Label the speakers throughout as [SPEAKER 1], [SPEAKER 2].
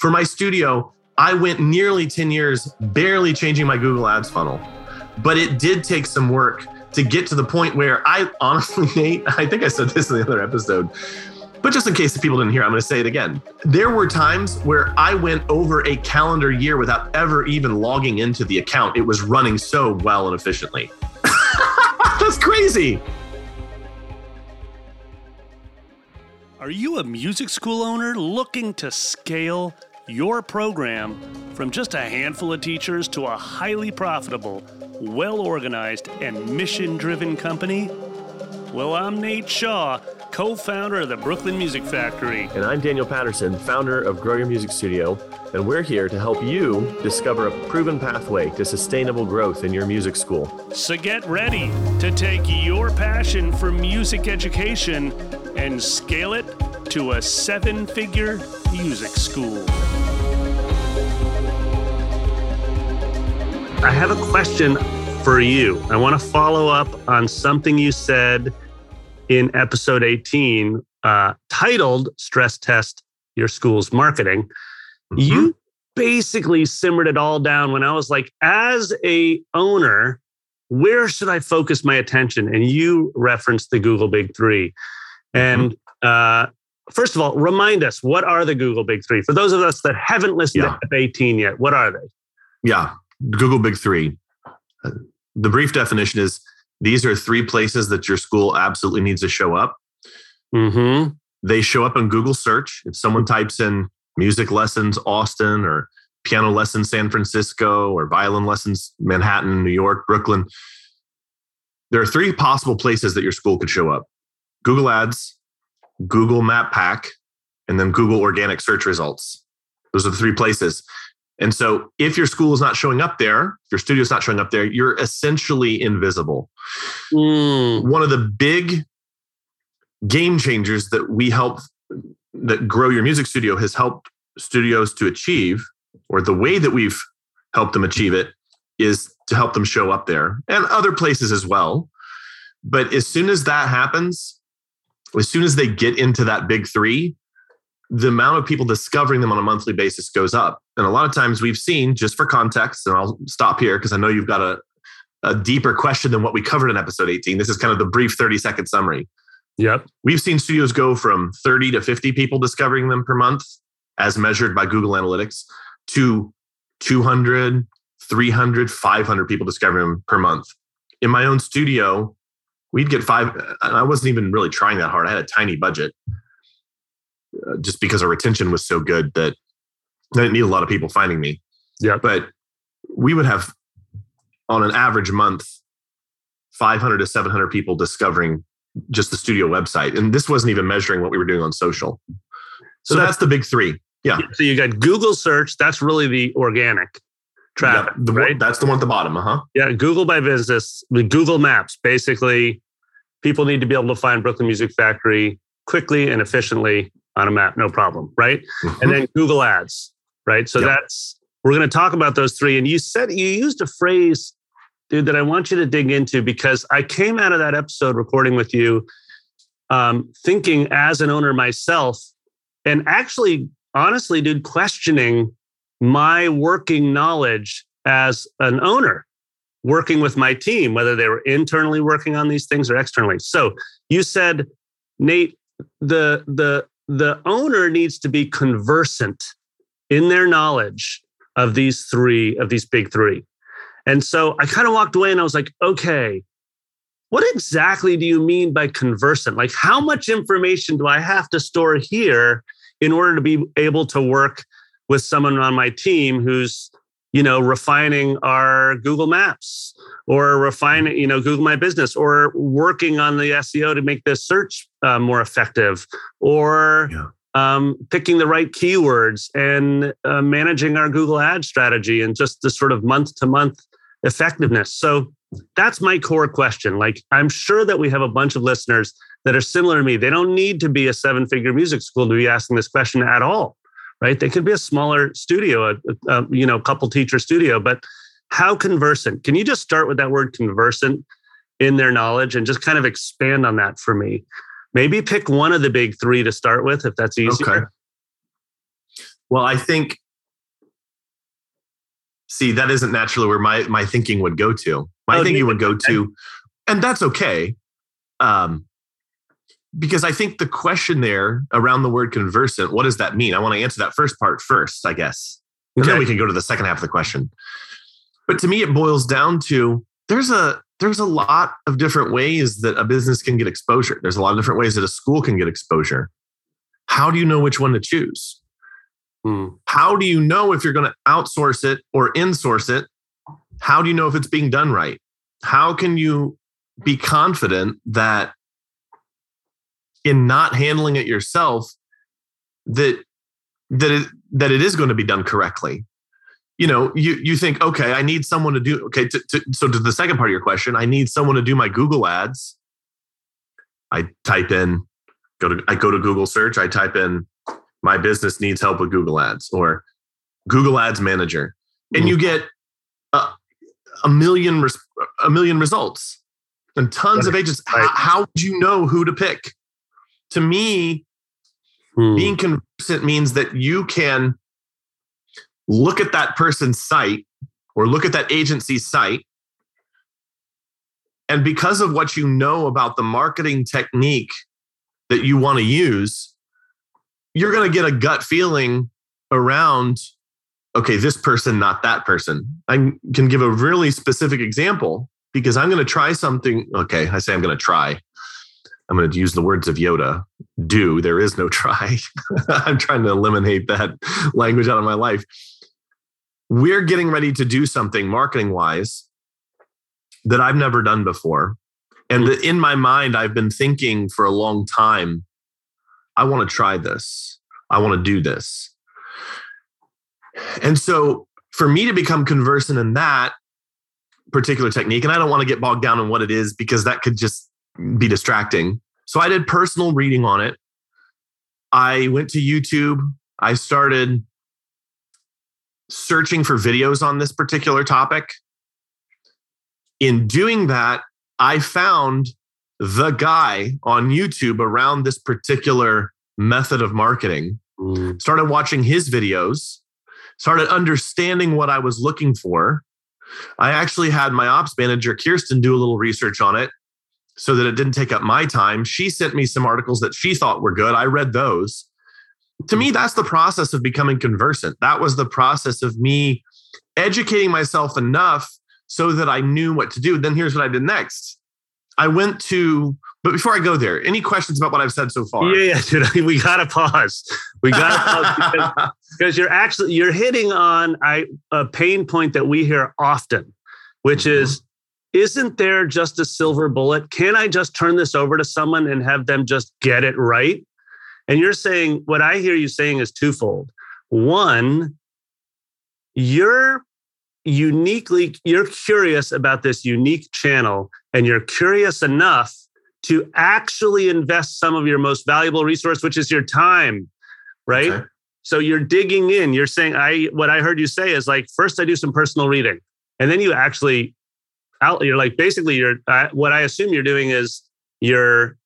[SPEAKER 1] For my studio, I went nearly 10 years barely changing my Google Ads funnel. But it did take some work to get to the point where I honestly, Nate, I think I said this in the other episode, but just in case the people didn't hear, I'm going to say it again. There were times where I went over a calendar year without ever even logging into the account. It was running so well and efficiently. That's crazy.
[SPEAKER 2] Are you a music school owner looking to scale your program from just a handful of teachers to a highly profitable, well organized, and mission driven company? Well, I'm Nate Shaw, co founder of the Brooklyn Music Factory.
[SPEAKER 1] And I'm Daniel Patterson, founder of Grow Your Music Studio. And we're here to help you discover a proven pathway to sustainable growth in your music school.
[SPEAKER 2] So get ready to take your passion for music education and scale it to a seven figure music school. I have a question for you. I want to follow up on something you said in episode 18, uh, titled Stress Test Your School's Marketing. Mm-hmm. You basically simmered it all down when I was like, as a owner, where should I focus my attention? And you referenced the Google Big Three. And mm-hmm. uh, first of all, remind us what are the Google Big Three? For those of us that haven't listened yeah. to 18 yet, what are they?
[SPEAKER 1] Yeah. Google Big Three. The brief definition is these are three places that your school absolutely needs to show up. Mm-hmm. They show up in Google search. If someone types in music lessons Austin or piano lessons San Francisco or violin lessons Manhattan, New York, Brooklyn, there are three possible places that your school could show up Google Ads, Google Map Pack, and then Google organic search results. Those are the three places. And so if your school is not showing up there, your studio is not showing up there, you're essentially invisible. Mm. One of the big game changers that we help that grow your music studio has helped studios to achieve, or the way that we've helped them achieve it is to help them show up there and other places as well. But as soon as that happens, as soon as they get into that big three, the amount of people discovering them on a monthly basis goes up. And a lot of times we've seen, just for context, and I'll stop here because I know you've got a, a deeper question than what we covered in episode 18. This is kind of the brief 30 second summary.
[SPEAKER 2] Yep.
[SPEAKER 1] We've seen studios go from 30 to 50 people discovering them per month, as measured by Google Analytics, to 200, 300, 500 people discovering them per month. In my own studio, we'd get five, and I wasn't even really trying that hard. I had a tiny budget uh, just because our retention was so good that I didn't need a lot of people finding me.
[SPEAKER 2] Yeah.
[SPEAKER 1] But we would have on an average month 500 to 700 people discovering just the studio website. And this wasn't even measuring what we were doing on social. So, so that's, that's the big three. Yeah.
[SPEAKER 2] So you got Google search. That's really the organic traffic.
[SPEAKER 1] Yep, the, right? That's the one at the bottom. Uh huh.
[SPEAKER 2] Yeah. Google My Business, Google Maps. Basically, people need to be able to find Brooklyn Music Factory quickly and efficiently on a map, no problem, right? Mm-hmm. And then Google Ads, right? So yep. that's we're going to talk about those three. And you said you used a phrase, dude, that I want you to dig into because I came out of that episode recording with you, um, thinking as an owner myself, and actually, honestly, dude, questioning my working knowledge as an owner working with my team, whether they were internally working on these things or externally. So you said, Nate, the the the owner needs to be conversant in their knowledge of these three, of these big three. And so I kind of walked away and I was like, okay, what exactly do you mean by conversant? Like, how much information do I have to store here in order to be able to work with someone on my team who's, you know, refining our Google Maps or refining, you know, Google My Business or working on the SEO to make the search uh, more effective or yeah. um, picking the right keywords and uh, managing our Google ad strategy and just the sort of month to month effectiveness. So that's my core question. Like, I'm sure that we have a bunch of listeners that are similar to me. They don't need to be a seven figure music school to be asking this question at all, right? They could be a smaller studio, a, a you know, couple teacher studio, but how conversant? Can you just start with that word conversant in their knowledge and just kind of expand on that for me? Maybe pick one of the big three to start with, if that's easier. Okay.
[SPEAKER 1] Well, I think see that isn't naturally where my my thinking would go to. My oh, thinking would go to, and that's okay. Um, because I think the question there around the word conversant, what does that mean? I want to answer that first part first, I guess. And okay. then we can go to the second half of the question. But to me, it boils down to there's a there's a lot of different ways that a business can get exposure. There's a lot of different ways that a school can get exposure. How do you know which one to choose? Hmm. How do you know if you're going to outsource it or insource it? How do you know if it's being done right? How can you be confident that in not handling it yourself that that it that it is going to be done correctly. You know you you think okay i need someone to do okay to, to, so to the second part of your question i need someone to do my google ads. I type in go to i go to google search i type in my business needs help with google ads or google ads manager. And you mm-hmm. get a, a million a million results and tons of agents. How, how would you know who to pick to me, hmm. being conversant means that you can look at that person's site or look at that agency's site. And because of what you know about the marketing technique that you want to use, you're going to get a gut feeling around okay, this person, not that person. I can give a really specific example because I'm going to try something. Okay, I say I'm going to try. I'm going to use the words of Yoda do. There is no try. I'm trying to eliminate that language out of my life. We're getting ready to do something marketing wise that I've never done before. And in my mind, I've been thinking for a long time, I want to try this. I want to do this. And so for me to become conversant in that particular technique, and I don't want to get bogged down in what it is because that could just be distracting. So I did personal reading on it. I went to YouTube. I started searching for videos on this particular topic. In doing that, I found the guy on YouTube around this particular method of marketing, mm. started watching his videos, started understanding what I was looking for. I actually had my ops manager, Kirsten, do a little research on it so that it didn't take up my time. She sent me some articles that she thought were good. I read those. To me, that's the process of becoming conversant. That was the process of me educating myself enough so that I knew what to do. Then here's what I did next. I went to, but before I go there, any questions about what I've said so far?
[SPEAKER 2] Yeah, yeah, dude. We gotta pause. We gotta pause because, you're actually you're hitting on I, a pain point that we hear often, which mm-hmm. is isn't there just a silver bullet? Can I just turn this over to someone and have them just get it right? And you're saying, what I hear you saying is twofold. One, you're uniquely, you're curious about this unique channel and you're curious enough to actually invest some of your most valuable resource, which is your time, right? Okay. So you're digging in. You're saying, I, what I heard you say is like, first I do some personal reading and then you actually out you're like basically you're uh, what i assume you're doing is you're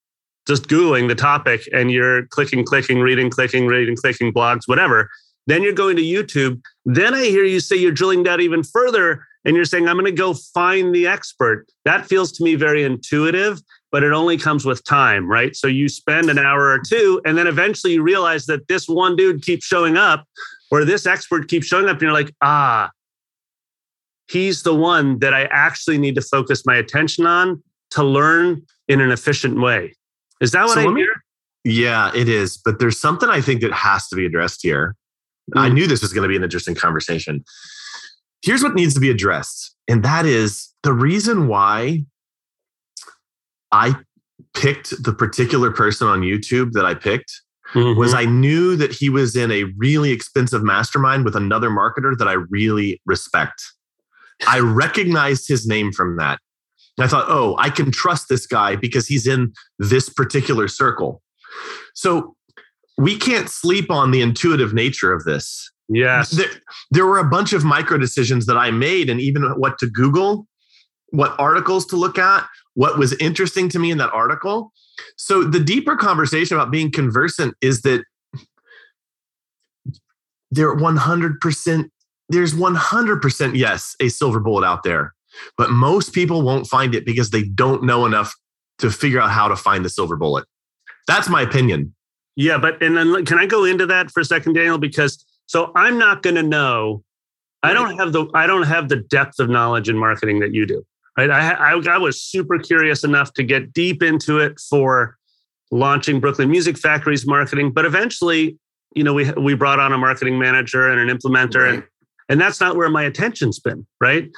[SPEAKER 2] just googling the topic and you're clicking clicking reading clicking reading clicking blogs whatever. Then you're going to youtube. Then i hear you say you're drilling down even further and you're saying i'm going to go find the expert. That feels to me very intuitive but it only comes with time right? So you spend an hour or two and then eventually you realize that this one dude keeps showing up or this expert keeps showing up and you're like ah he's the one that I actually need to focus my attention on to learn in an efficient way. Is that what so I hear?
[SPEAKER 1] yeah, it is. But there's something I think that has to be addressed here. Mm. I knew this was going to be an interesting conversation. Here's what needs to be addressed, and that is the reason why I picked the particular person on YouTube that I picked mm-hmm. was I knew that he was in a really expensive mastermind with another marketer that I really respect. I recognized his name from that. And I thought, oh, I can trust this guy because he's in this particular circle. So we can't sleep on the intuitive nature of this.
[SPEAKER 2] Yes.
[SPEAKER 1] There, there were a bunch of micro decisions that I made, and even what to Google, what articles to look at, what was interesting to me in that article. So the deeper conversation about being conversant is that there 100% there's 100% yes a silver bullet out there but most people won't find it because they don't know enough to figure out how to find the silver bullet. That's my opinion.
[SPEAKER 2] Yeah but and then can i go into that for a second daniel? Because so i'm not going to know i don't have the i don't have the depth of knowledge in marketing that you do right? I, I, I was super curious enough to get deep into it for launching brooklyn music factory's marketing but eventually you know we we brought on a marketing manager and an implementer right. and and that's not where my attention's been right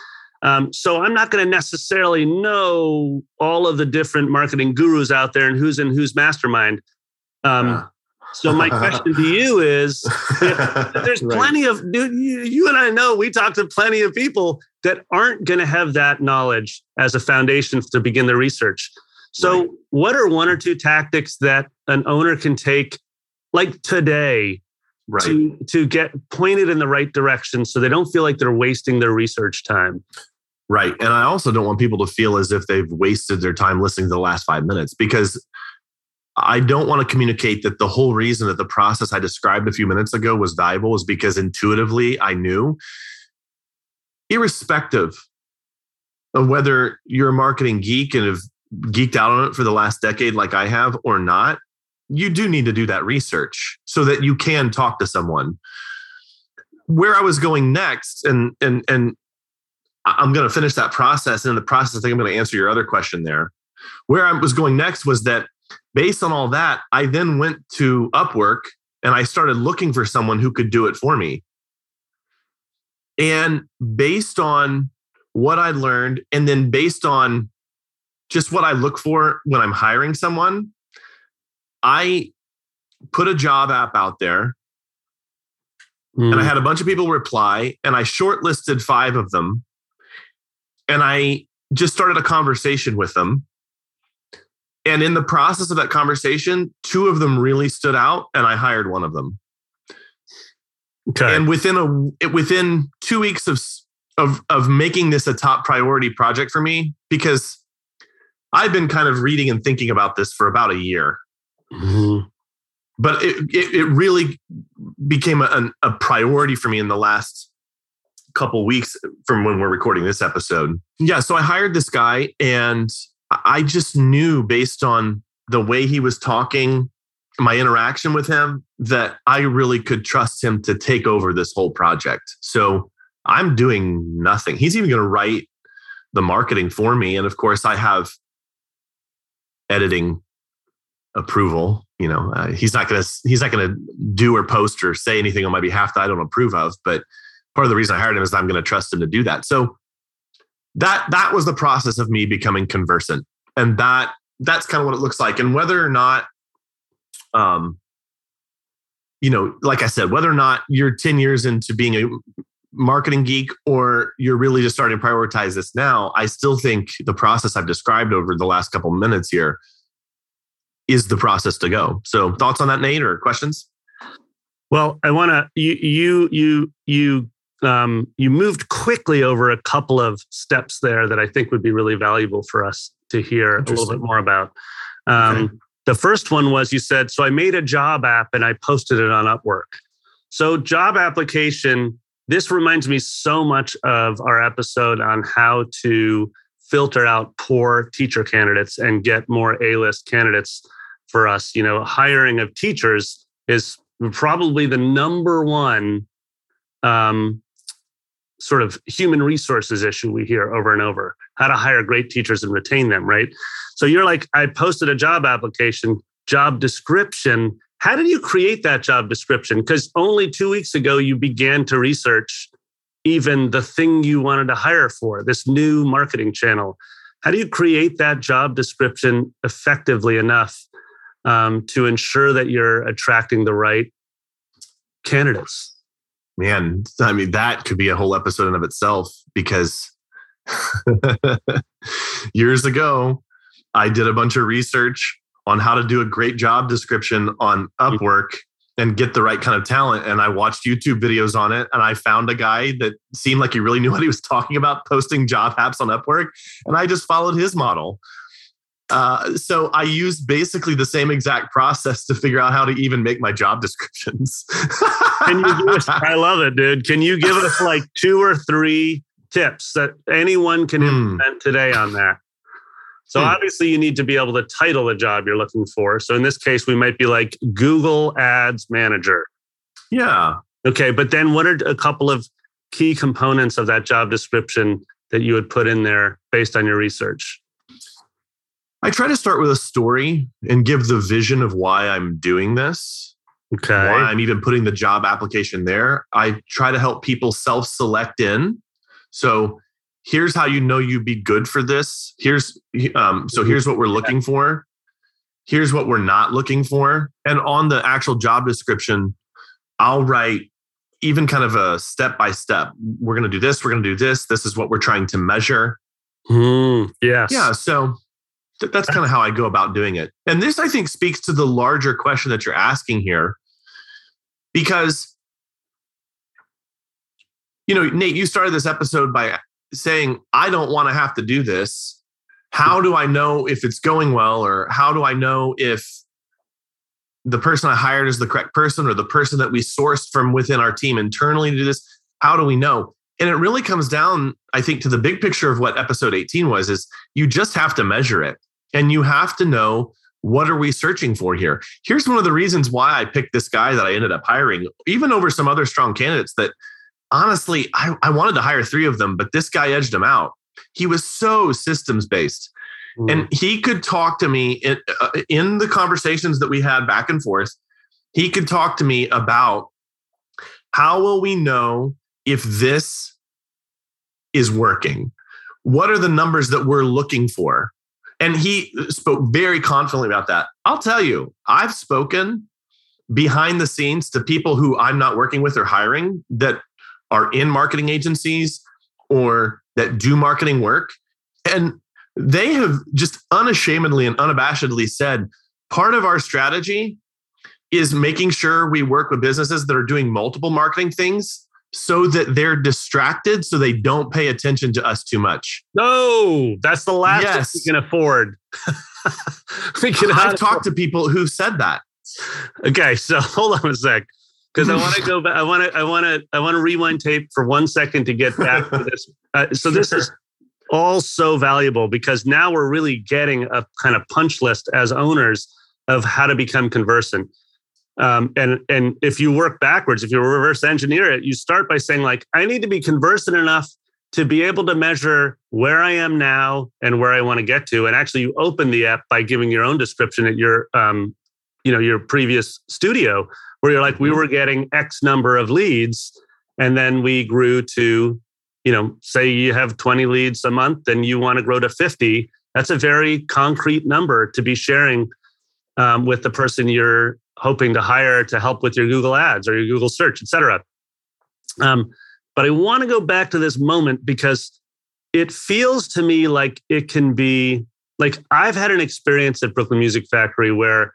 [SPEAKER 2] um, so i'm not going to necessarily know all of the different marketing gurus out there and who's in whose mastermind um, yeah. so my question to you is there's right. plenty of dude, you, you and i know we talk to plenty of people that aren't going to have that knowledge as a foundation to begin the research so right. what are one or two tactics that an owner can take like today right. to to get pointed in the right direction so they don't feel like they're wasting their research time.
[SPEAKER 1] Right. And i also don't want people to feel as if they've wasted their time listening to the last five minutes because i don't want to communicate that the whole reason that the process i described a few minutes ago was valuable is because intuitively i knew. Irrespective of whether you're a marketing geek and have geeked out on it for the last decade like i have or not you do need to do that research so that you can talk to someone. Where I was going next, and and and I'm going to finish that process. And in the process, I think I'm going to answer your other question there. Where I was going next was that based on all that, I then went to Upwork and I started looking for someone who could do it for me. And based on what I learned, and then based on just what I look for when I'm hiring someone, I put a job app out there mm. and I hmm. had a bunch of people reply and I shortlisted five of them and I just started a conversation with them. And in the process of that conversation, two of them really stood out and I hired one of them. Okay. And within a within 2 weeks of of of making this a top priority project for me because I've been kind of reading and thinking about this for about a year. Mm-hmm. But it, it, it, really became a, a priority for me in the last couple weeks from when we're recording this episode. Yeah, so I hired this guy and I just knew based on the way he was talking, my interaction with him, that I really could trust him to take over this whole project. So I'm doing nothing. He's even going to write the marketing for me. And of course, I have editing approval. You know, uh, he's not going to he's not going to do or post or say anything on my behalf that I don't approve of. But part of the reason I hired him is I'm going to trust him to do that. So that that was the process of me becoming conversant, and that that's kind of what it looks like. And whether or not, um, you know, like I said, whether or not you're 10 years into being a marketing geek or you're really just starting to prioritize this now, I still think the process I've described over the last couple minutes here is the process to go. So thoughts on that, Nate, or questions?
[SPEAKER 2] Well, I want to you you you you um, you moved quickly over a couple of steps there that I think would be really valuable for us to hear a little bit more about. Um, okay. The first one was you said, so I made a job app and I posted it on Upwork. So job application. This reminds me so much of our episode on how to filter out poor teacher candidates and get more A-list candidates for us. You know, hiring of teachers is probably the number one um, sort of human resources issue we hear over and over how to hire great teachers and retain them, right? So you're like, I posted a job application, job description. How did you create that job description? Because only two weeks ago, you began to research even the thing you wanted to hire for, this new marketing channel. How do you create that job description effectively enough um, to ensure that you're attracting the right candidates?
[SPEAKER 1] Man, I mean, that could be a whole episode in of itself because years ago, I did a bunch of research on how to do a great job description on Upwork and get the right kind of talent. And I watched YouTube videos on it and I found a guy that seemed like he really knew what he was talking about posting job apps on Upwork. And I just followed his model. Uh, so I use basically the same exact process to figure out how to even make my job descriptions.
[SPEAKER 2] Can you give us, I love it, dude. Can you give us like two or three tips that anyone can hmm. implement today on that? So hmm. obviously you need to be able to title the job you're looking for. So in this case, we might be like Google Ads Manager.
[SPEAKER 1] Yeah.
[SPEAKER 2] Okay. But then what are a couple of key components of that job description that you would put in there based on your research?
[SPEAKER 1] I try to start with a story and give the vision of why I'm doing this.
[SPEAKER 2] Okay.
[SPEAKER 1] Why I'm even putting the job application there. I try to help people self select in. So here's how you know you'd be good for this. Here's um, so here's what we're looking for. Here's what we're not looking for. And on the actual job description, I'll write even kind of a step by step. We're going to do this. We're going to do this. This is what we're trying to measure.
[SPEAKER 2] Mm, yes.
[SPEAKER 1] Yeah. So that's kind of how I go about doing it. And this, I think, speaks to the larger question that you're asking here, because you know, Nate, you started this episode by saying, I don't want to have to do this. How do I know if it's going well? Or how do I know if the person I hired is the correct person or the person that we sourced from within our team internally to do this? How do we know? And it really comes down, I think, to the big picture of what episode 18 was is you just have to measure it and you have to know what are we searching for here? Here's one of the reasons why I picked this guy that I ended up hiring, even over some other strong candidates that honestly, I, I wanted to hire three of them, but this guy edged him out. He was so systems based. Mm. And he could talk to me in, uh, in the conversations that we had back and forth. He could talk to me about how will we know if this is working? What are the numbers that we're looking for? And he spoke very confidently about that. I'll tell you, I've spoken behind the scenes to people who I'm not working with or hiring that are in marketing agencies or that do marketing work. And they have just unashamedly and unabashedly said part of our strategy is making sure we work with businesses that are doing multiple marketing things so that they're distracted so they don't pay attention to us too much.
[SPEAKER 2] No, that's the last yes. we can afford.
[SPEAKER 1] we can I've talked to people who said that.
[SPEAKER 2] Okay, so hold on a sec because I want to go back. I want to. I want to. I want to rewind tape for one second to get back to this. Uh, so this is all so valuable because now we're really getting a kind of punch list as owners of how to become conversant. Um, and and if you work backwards, if you reverse engineer it, you start by saying like, I need to be conversant enough to be able to measure where I am now and where I want to get to. And actually, you open the app by giving your own description at your um, you know your previous studio where you're like, we were getting X number of leads. And then we grew to, you know, say you have 20 leads a month and you want to grow to 50. That's a very concrete number to be sharing um, with the person you're hoping to hire to help with your Google ads or your Google search, et cetera. Um, but I want to go back to this moment because it feels to me like it can be like I've had an experience at Brooklyn Music Factory where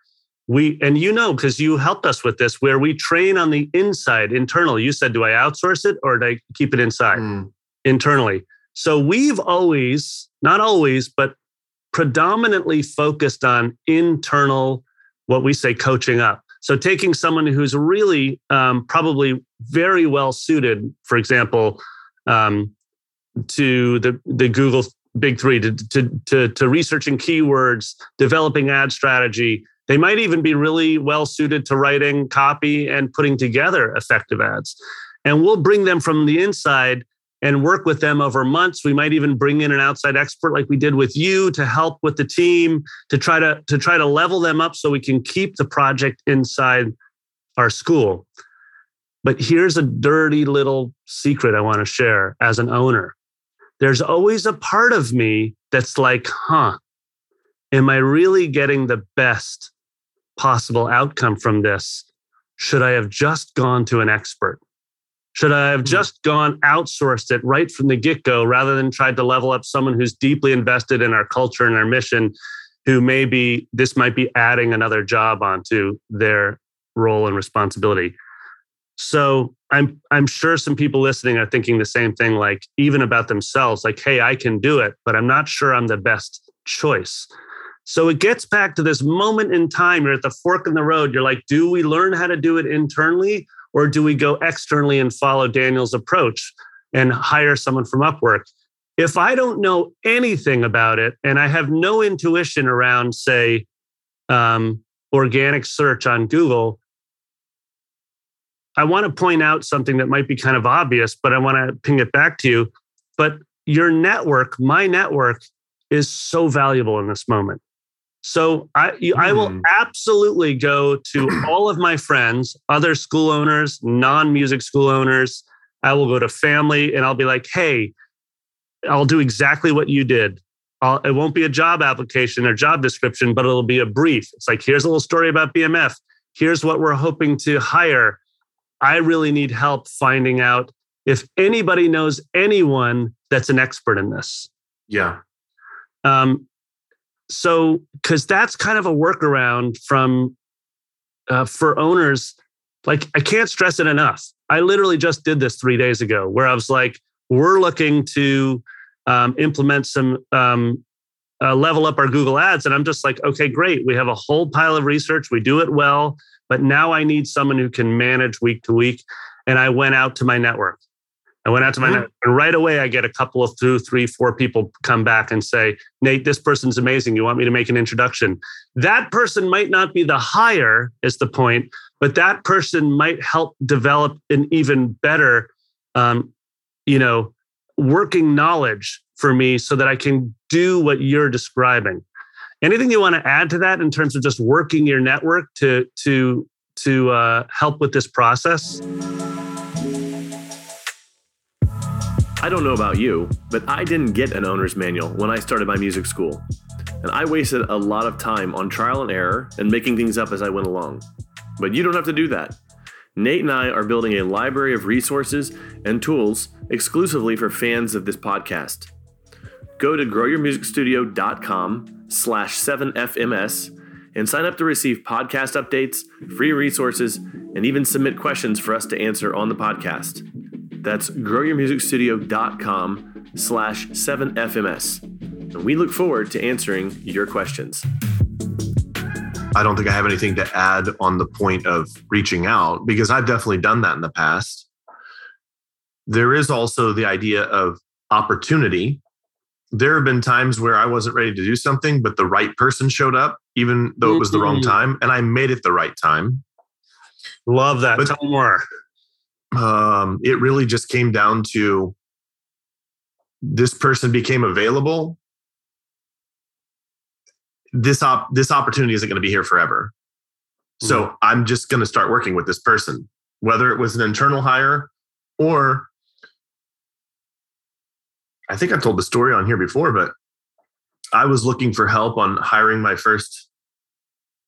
[SPEAKER 2] we and you know because you helped us with this where we train on the inside internal you said do i outsource it or do i keep it inside mm. internally so we've always not always but predominantly focused on internal what we say coaching up so taking someone who's really um, probably very well suited for example um, to the the google big three to, to, to, to researching keywords developing ad strategy they might even be really well suited to writing copy and putting together effective ads. And we'll bring them from the inside and work with them over months. We might even bring in an outside expert like we did with you to help with the team to try to, to try to level them up so we can keep the project inside our school. But here's a dirty little secret I want to share as an owner. There's always a part of me that's like, huh, am I really getting the best possible outcome from this? Should I have just gone to an expert? Should I have hmm. just gone outsourced it right from the get go rather than tried to level up someone who's deeply invested in our culture and our mission, who maybe this might be adding another job onto their role and responsibility? So I'm I'm sure some people listening are thinking the same thing, like even about themselves, like, hey, I can do it, but I'm not sure I'm the best choice. So it gets back to this moment in time. You're at the fork in the road. You're like, do we learn how to do it internally or do we go externally and follow Daniel's approach and hire someone from Upwork? If I don't know anything about it and I have no intuition around, say, um, organic search on Google, I want to point out something that might be kind of obvious, but I want to ping it back to you. But your network, my network, is so valuable in this moment. So I, mm. I will hmm. absolutely go to all of my friends, other school owners, non-music school owners. I will go to family and I'll be like, hey, I'll do exactly what you did. I'll, it won't be a job application or job description, but it'll be a brief. It's like, here's a little story about BMF. Here's what we're hoping to hire. I really need help finding out if anybody knows anyone that's an expert in this.
[SPEAKER 1] Yeah.
[SPEAKER 2] Um, so, because that's kind of a workaround from uh, for owners. Like, I can't stress it enough. I literally just did this three days ago, where I was like, "We're looking to um, implement some um, uh, level up our Google Ads," and I'm just like, "Okay, great. We have a whole pile of research. We do it well, but now I need someone who can manage week to week." And I went out to my network I went out to my mm-hmm. network, and right away I get a couple of two, three, four people come back and say, Nate, this person's amazing. You want me to make an introduction? That person might not be the hire, is the point, but that person might help develop an even better, um, you know, working knowledge for me so that I can do what you're describing. Anything you want to add to that in terms of just working your network to to to uh, help with this process?
[SPEAKER 3] I don't know about you, but I didn't get an owner's manual when I started my music school. And I wasted a lot of time on trial and error and making things up as I went along. But you don't have to do that. Nate and I are building a library of resources and tools exclusively for fans of this podcast. Go to growyourmusicstudio.com slash 7fms and sign up to receive podcast updates, free resources, and even submit questions for us to answer on the podcast. That's growyourmusicstudio.com slash 7FMS. And we look forward to answering your questions.
[SPEAKER 1] I don't think I have anything to add on the point of reaching out because I've definitely done that in the past. There is also the idea of opportunity. There have been times where I wasn't ready to do something, but the right person showed up, even though it was the wrong mm-hmm. time, and I made it the right time.
[SPEAKER 2] Love that. But, Tell more
[SPEAKER 1] um, it really just came down to this person became available. This op this opportunity isn't going to be here forever. So mm-hmm. i'm just going to start working with this person whether it was an internal hire or i think i've told the story on here before but i was looking for help on hiring my first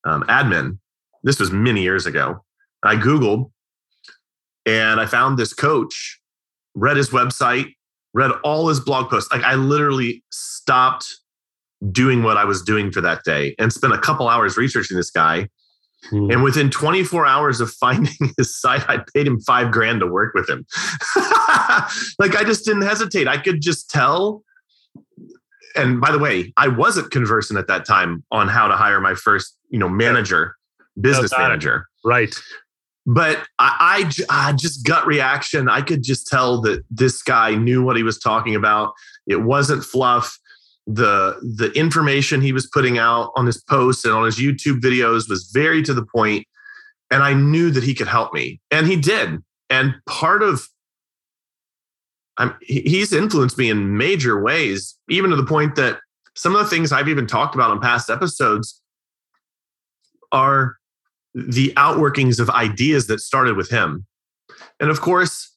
[SPEAKER 1] um, admin. This was many years ago. I googled and I found this coach, read his website, read all his blog posts. Like I literally stopped doing what I was doing for that day and spent a couple hours researching this guy. Hmm. And within 24 hours of finding his site, I paid him five grand to work with him. like I just didn't hesitate. I could just tell. And by the way, I wasn't conversant at that time on how to hire my first, you know, manager, business manager.
[SPEAKER 2] Right
[SPEAKER 1] but I, I, I, just gut reaction. I could just tell that this guy knew what he was talking about. It wasn't fluff. The the information he was putting out on his posts and on his YouTube videos was very to the point, and I knew that he could help me, and he did. And part of I'm, he's influenced me in major ways, even to the point that some of the things I've even talked about on past episodes are the outworkings of ideas that started with him. And of course,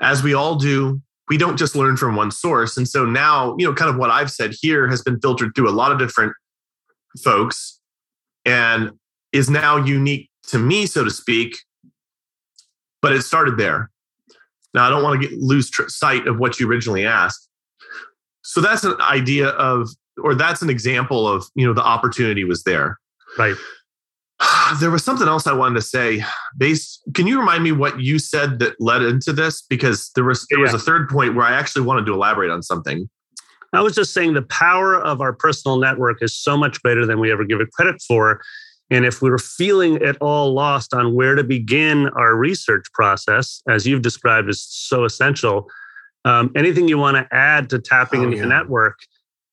[SPEAKER 1] as we all do, we don't just learn from one source. And so now, you know, kind of what I've said here has been filtered through a lot of different folks and is now unique to me, so to speak. But it started there. Now, I don't want to get, lose tr- sight of what you originally asked. So that's an idea of, or that's an example of, you know, the opportunity was there.
[SPEAKER 2] Right.
[SPEAKER 1] There was something else I wanted to say. Based, can you remind me what you said that led into this? Because there was there yeah. was a third point where I actually wanted to elaborate on something.
[SPEAKER 2] I was just saying the power of our personal network is so much greater than we ever give it credit for. And if we are feeling at all lost on where to begin our research process, as you've described, is so essential. Um, anything you want to add to tapping oh, into yeah. the network,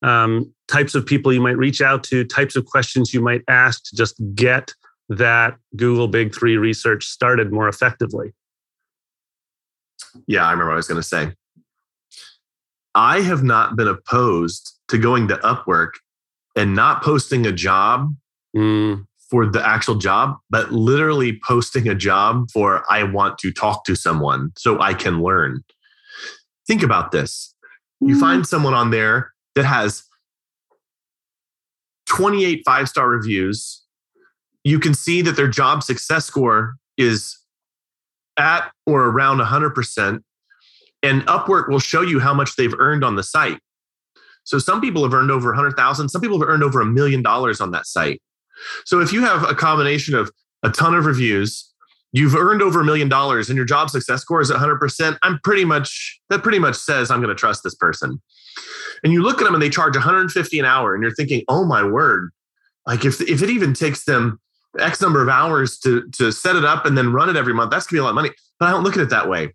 [SPEAKER 2] um, types of people you might reach out to, types of questions you might ask to just get that Google Big Three research started more effectively.
[SPEAKER 1] Yeah, I remember what I was going to say. I have not been opposed to going to Upwork and not posting a job mm. for the actual job, but literally posting a job for I want to talk to someone so I can learn. Think about this. You mm. find someone on there that has 28 five star reviews. You can see that their job success score is at or around 100%. And Upwork will show you how much they've earned on the site. So some people have earned over 100,000, some people have earned over a million dollars on that site. So if you have a combination of a ton of reviews, you've earned over a million dollars and your job success score is 100%, I'm pretty much that pretty much says I'm going to trust this person. And you look at them and they charge 150 an hour and you're thinking, "Oh my word. Like if if it even takes them X number of hours to to set it up and then run it every month, that's going to be a lot of money." But I don't look at it that way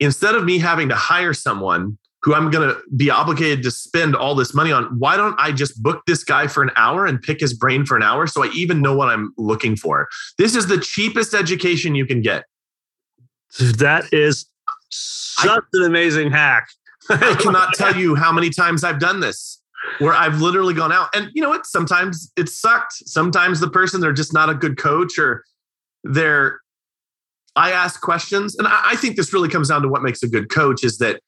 [SPEAKER 1] instead of me having to hire someone who I'm going to be obligated to spend all this money on, why don't I just book this guy for an hour and pick his brain for an hour so I even know what I'm looking for? This is the cheapest education you can get.
[SPEAKER 2] That is such I, an amazing hack.
[SPEAKER 1] I cannot tell you how many times I've done this where I've literally gone out and you know what? Sometimes it sucked. Sometimes the person, they're just not a good coach or they're I ask questions, and I think this really comes down to what makes a good coach is that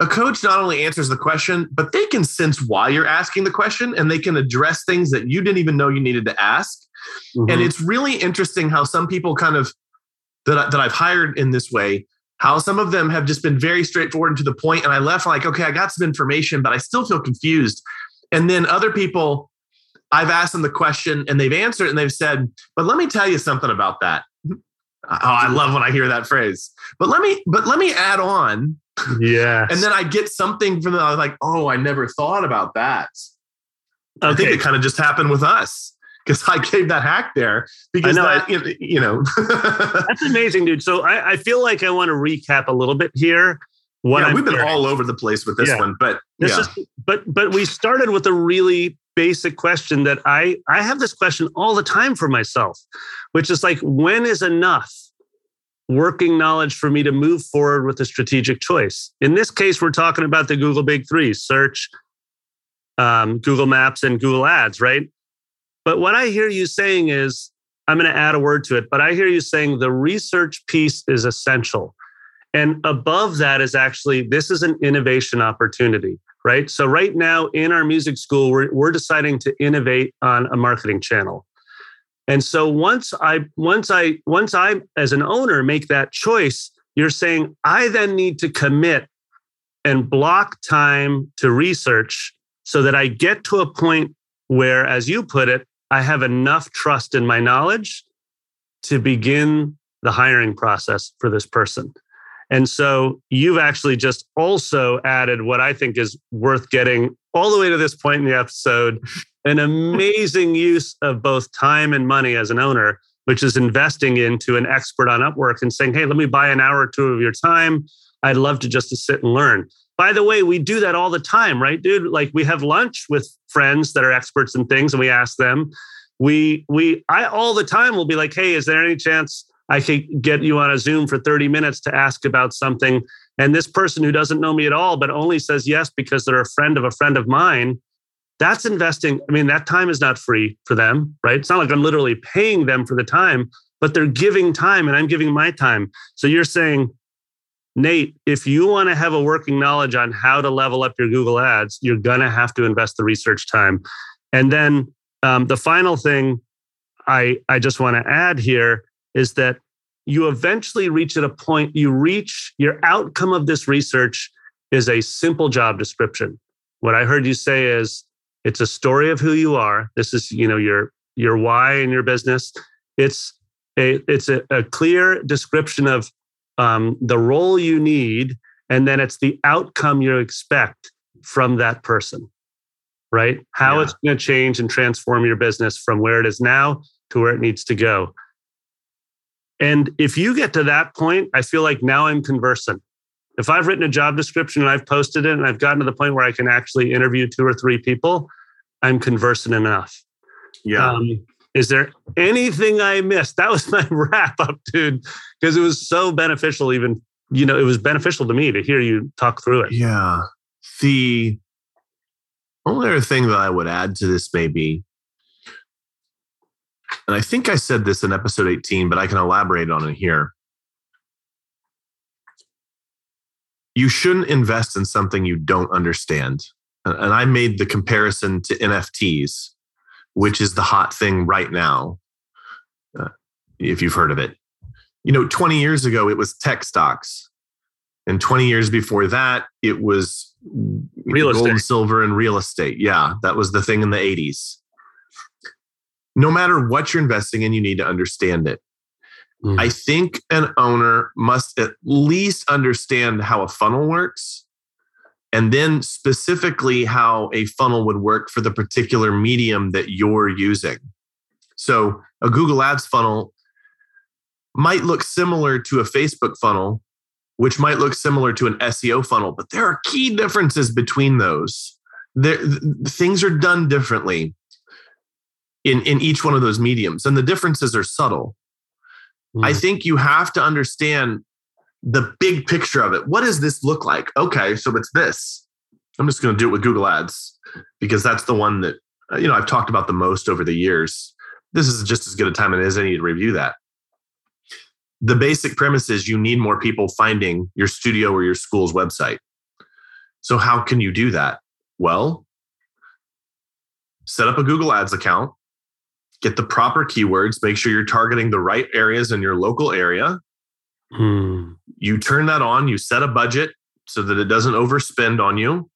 [SPEAKER 1] a coach not only answers the question, but they can sense why you're asking the question and they can address things that you didn't even know you needed to ask. Mm-hmm. And it's really interesting how some people kind of that, that I've hired in this way, how some of them have just been very straightforward and to the point, And I left like, okay, I got some information, but I still feel confused. And then other people, I've asked them the question and they've answered and they've said, but let me tell you something about that. Oh, I love when I hear that phrase. But let me, but let me add on.
[SPEAKER 2] Yeah.
[SPEAKER 1] and then I get something from them. I was like, oh, I never thought about that. Okay. I think it kind of just happened with us because I gave that hack there because know, that, I, you know.
[SPEAKER 2] that's amazing, dude. So I, I, feel like I want to recap a little bit here.
[SPEAKER 1] What yeah, we've been all over the place with this yeah. one, but yeah. Is,
[SPEAKER 2] but but we started with a really basic question that I I have this question all the time for myself, which is like when is enough working knowledge for me to move forward with a strategic choice? In this case, we're talking about the Google Big Three: search, um, Google Maps, and Google Ads, right? But what I hear you saying is, I'm going to add a word to it, but I hear you saying the research piece is essential. And above that is actually, this is an innovation opportunity right? So right now in our music school, we're, we're deciding to innovate on a marketing channel. And so once I once I once I as an owner make that choice, you're saying I then need to commit and block time to research so that I get to a point where as you put it, I have enough trust in my knowledge to begin the hiring process for this person. And so you've actually just also added what I think is worth getting all the way to this point in the episode an amazing use of both time and money as an owner, which is investing into an expert on Upwork and saying, hey, let me buy an hour or two of your time. I'd love to just to sit and learn. By the way, we do that all the time, right, dude? Like we have lunch with friends that are experts in things and we ask them. We we I all the time will be like, hey, is there any chance I could get you on a Zoom for 30 minutes to ask about something. And this person who doesn't know me at all, but only says yes because they're a friend of a friend of mine, that's investing. I mean, that time is not free for them, right? It's not like I'm literally paying them for the time, but they're giving time and I'm giving my time. So you're saying, Nate, if you want to have a working knowledge on how to level up your Google ads, you're going to have to invest the research time. And then um, the final thing I, I just want to add here is that you eventually reach at a point, you reach your outcome of this research is a simple job description. What I heard you say is it's a story of who you are. This is, you know, your your why in your business. It's a it's a, a clear description of um, the role you need, and then it's the outcome you expect from that person, right? How yeah. it's going to change and transform your business from where it is now to where it needs to go. And if you get to that point, I feel like now I'm conversant. If I've written a job description and I've posted it and I've gotten to the point where I can actually interview two or three people, I'm conversant enough.
[SPEAKER 1] Yeah. Um,
[SPEAKER 2] is there anything I missed? That was my wrap up, dude, because it was so beneficial. Even, you know, it was beneficial to me to hear you talk through it.
[SPEAKER 1] Yeah. The only other thing that I would add to this maybe and I think I said this in episode 18, but I can elaborate on it here. You shouldn't invest in something you don't understand. And I made the comparison to NFTs, which is the hot thing right now, uh, if you've heard of it. You know, 20 years ago, it was tech stocks. And 20 years before that, it was
[SPEAKER 2] real
[SPEAKER 1] gold,
[SPEAKER 2] estate.
[SPEAKER 1] silver, and real estate. Yeah, that was the thing in the 80s no matter what you're investing in, you need to understand it. Mm. I think an owner must at least understand how a funnel works and then specifically how a funnel would work for the particular medium that you're using. So, a Google Ads funnel might look similar to a Facebook funnel, which might look similar to an SEO funnel, but there are key differences between those. There, things are done differently in, in each one of those mediums. And the differences are subtle. Mm. I hmm. think you have to understand the big picture of it. What does this look like? Okay, so it's this. I'm just going to do it with Google Ads because that's the one that uh, you know I've talked about the most over the years. This is just as good a time as any to review that. The basic premise is you need more people finding your studio or your school's website. So how can you do that? Well, set up a Google Ads account get the proper keywords, make sure you're targeting the right areas in your local area. Hmm. You turn that on, you set a budget so that it doesn't overspend on you.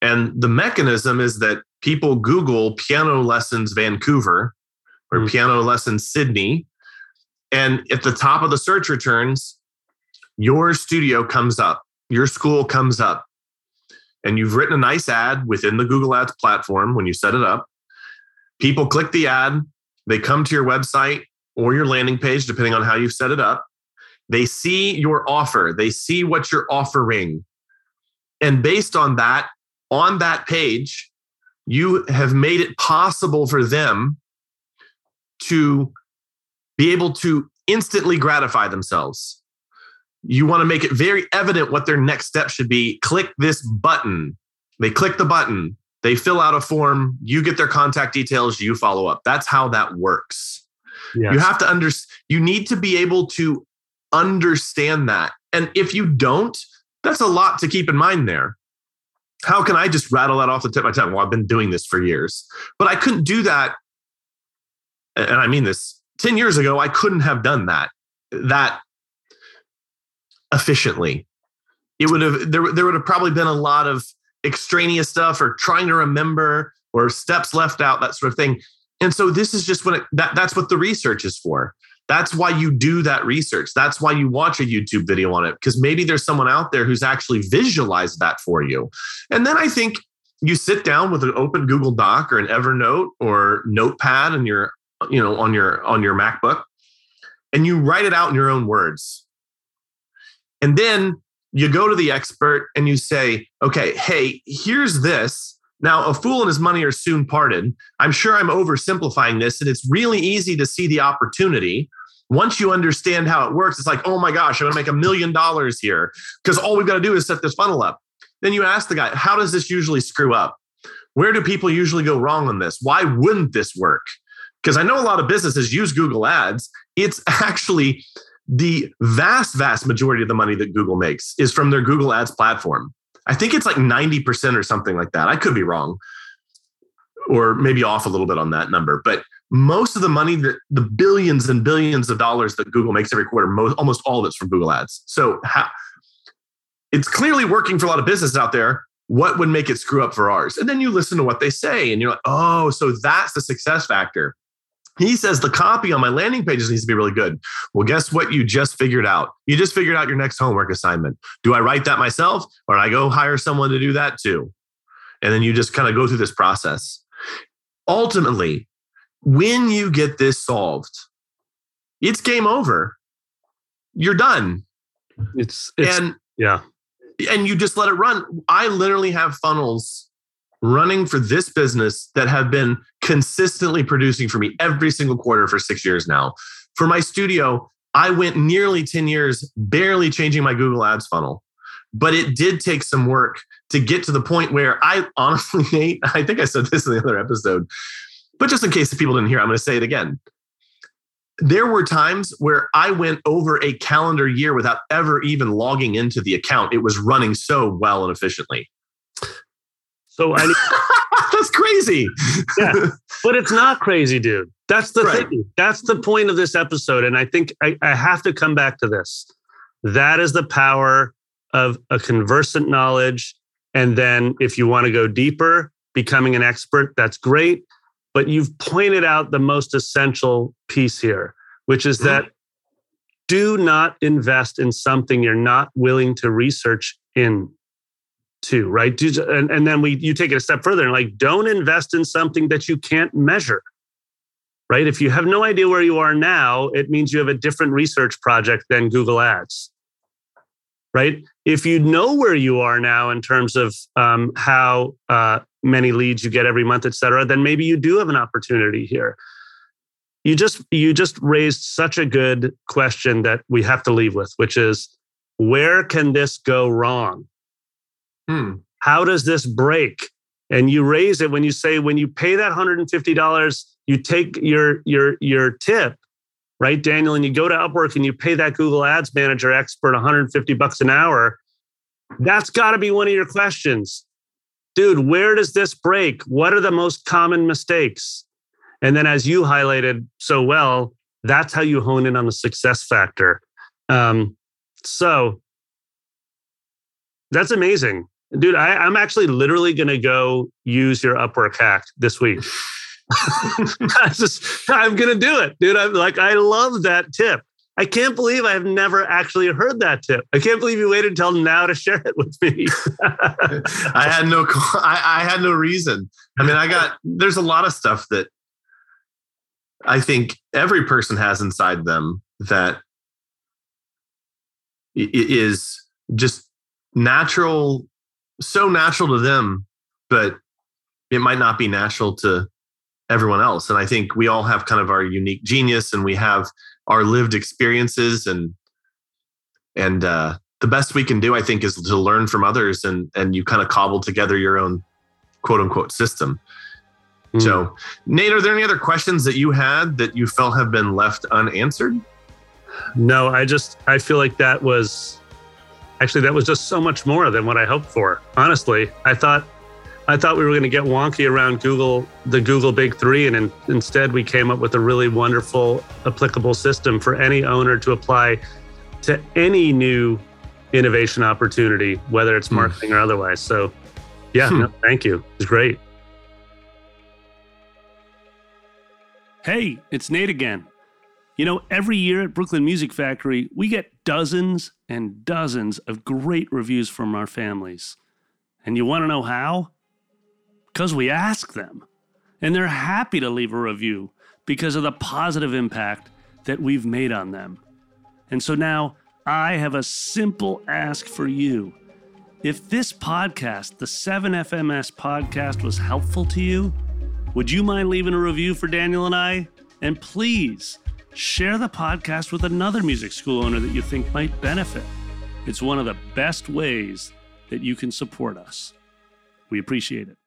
[SPEAKER 1] And the mechanism is that people Google piano lessons Vancouver or hmm. piano lessons Sydney. And at the top of the search returns, your studio comes up, your school comes up. And you've written a nice ad within the Google Ads platform when you set it up people click the ad, they come to your website or your landing page, depending on how you set it up. They see your offer, they see what you're offering. And based on that, on that page, you have made it possible for them to be able to instantly gratify themselves. You want to make it very evident what their next step should be. Click this button. They click the button. They fill out a form, you get their contact details, you follow up. That's how that works. Yes. You have to under you need to be able to understand that. And if you don't, that's a lot to keep in mind there. How can I just rattle that off the tip of my tongue? Well, I've been doing this for years, but I couldn't do that. And I mean this 10 years ago, I couldn't have done that that efficiently. It would have there, there would have probably been a lot of extraneous stuff or trying to remember or steps left out, that sort of thing. And so this is just when it, that, that's what the research is for. That's why you do that research. That's why you watch a YouTube video on it, because maybe there's someone out there who's actually visualized that for you. And then I think you sit down with an open Google Doc or an Evernote or Notepad and your, you know, on your on your MacBook, and you write it out in your own words. And then you go to the expert and you say, okay, hey, here's this. Now, a fool and his money are soon parted. I'm sure I'm oversimplifying this, and it's really easy to see the opportunity. Once you understand how it works, it's like, oh my gosh, I'm gonna make a million dollars here because all we've got to do is set this funnel up. Then you ask the guy, how does this usually screw up? Where do people usually go wrong on this? Why wouldn't this work? Because I know a lot of businesses use Google Ads. It's actually the vast, vast majority of the money that Google makes is from their Google Ads platform. I think it's like 90% or something like that. I could be wrong or maybe off a little bit on that number. But most of the money that the billions and billions of dollars that Google makes every quarter, most, almost all of it's from Google Ads. So it's clearly working for a lot of businesses out there. What would make it screw up for ours? And then you listen to what they say and you're like, oh, so that's the success factor. He says the copy on my landing pages needs to be really good. Well, guess what? You just figured out. You just figured out your next homework assignment. Do I write that myself or I go hire someone to do that too? And then you just kind of go through this process. Ultimately, when you get this solved, it's game over. You're done.
[SPEAKER 2] It's, it's and yeah.
[SPEAKER 1] And you just let it run. I literally have funnels running for this business that have been consistently producing for me every single quarter for six years now. For my studio, I went nearly 10 years barely changing my Google Ads funnel. But it did take some work to get to the point where I honestly, Nate, I think I said this in the other episode, but just in case the people didn't hear, I'm going to say it again. There were times where I went over a calendar year without ever even logging into the account. It was running so well and efficiently.
[SPEAKER 2] So I
[SPEAKER 1] that's crazy.
[SPEAKER 2] yeah, but it's not crazy, dude. That's the right. thing. That's the point of this episode. And I think I, I have to come back to this. That is the power of a conversant knowledge. And then if you want to go deeper, becoming an expert, that's great. But you've pointed out the most essential piece here, which is that mm-hmm. do not invest in something you're not willing to research in to right? And, and then we you take it a step further and like don't invest in something that you can't measure right? If you have no idea where you are now it means you have a different research project than google ads right? If you know where you are now in terms of um, how uh, many leads you get every month et cetera then maybe you do have an opportunity here. You just you just raised such a good question that we have to leave with which is where can this go wrong Hmm. How does this break? And you raise it when you say when you pay that $150, you take your your your tip, right, Daniel, and you go to Upwork and you pay that Google Ads Manager expert 150 bucks an hour. That's got to be one of your questions. Dude, where does this break? What are the most common mistakes? And then, as you highlighted so well, that's how you hone in on the success factor. Um, so that's amazing. Dude, I, am actually literally going to go use your Upwork hack this week. I just, I'm going to do it, dude. I'm like, I love that tip. I can't believe I've never actually heard that tip. I can't believe you waited until now to share it with me.
[SPEAKER 1] I had no, I, I had no reason. I mean, I got, there's a lot of stuff that I think every person has inside them that is just natural so natural to them, but it might not be natural to everyone else. And I think we all have kind of our unique genius and we have our lived experiences and and uh, the best we can do, I think, is to learn from others and and you kind of cobble together your own quote unquote system. Mm. So, Nate, are there any other questions that you had that you felt have been left unanswered?
[SPEAKER 2] No, I just I feel like that was actually that was just so much more than what I hoped for. Honestly, I thought I thought we were going to get wonky around Google, the Google Big Three, and in, instead we came up with a really wonderful, applicable system for any owner to apply to any new innovation opportunity, whether it's hmm. marketing or otherwise. So, yeah, hmm. no, thank you. It's great.
[SPEAKER 4] Hey, it's Nate again. You know, every year at Brooklyn Music Factory, we get dozens and dozens of great reviews from our families. And you want to know how? Because we ask them. And they're happy to leave a review because of the positive impact that we've made on them. And so now I have a simple ask for you. If this podcast, the 7FMS podcast, was helpful to you, would you mind leaving a review for Daniel and I? And please, share the podcast with another music school owner that you think might benefit. It's one of the best ways that you can support us. We appreciate it.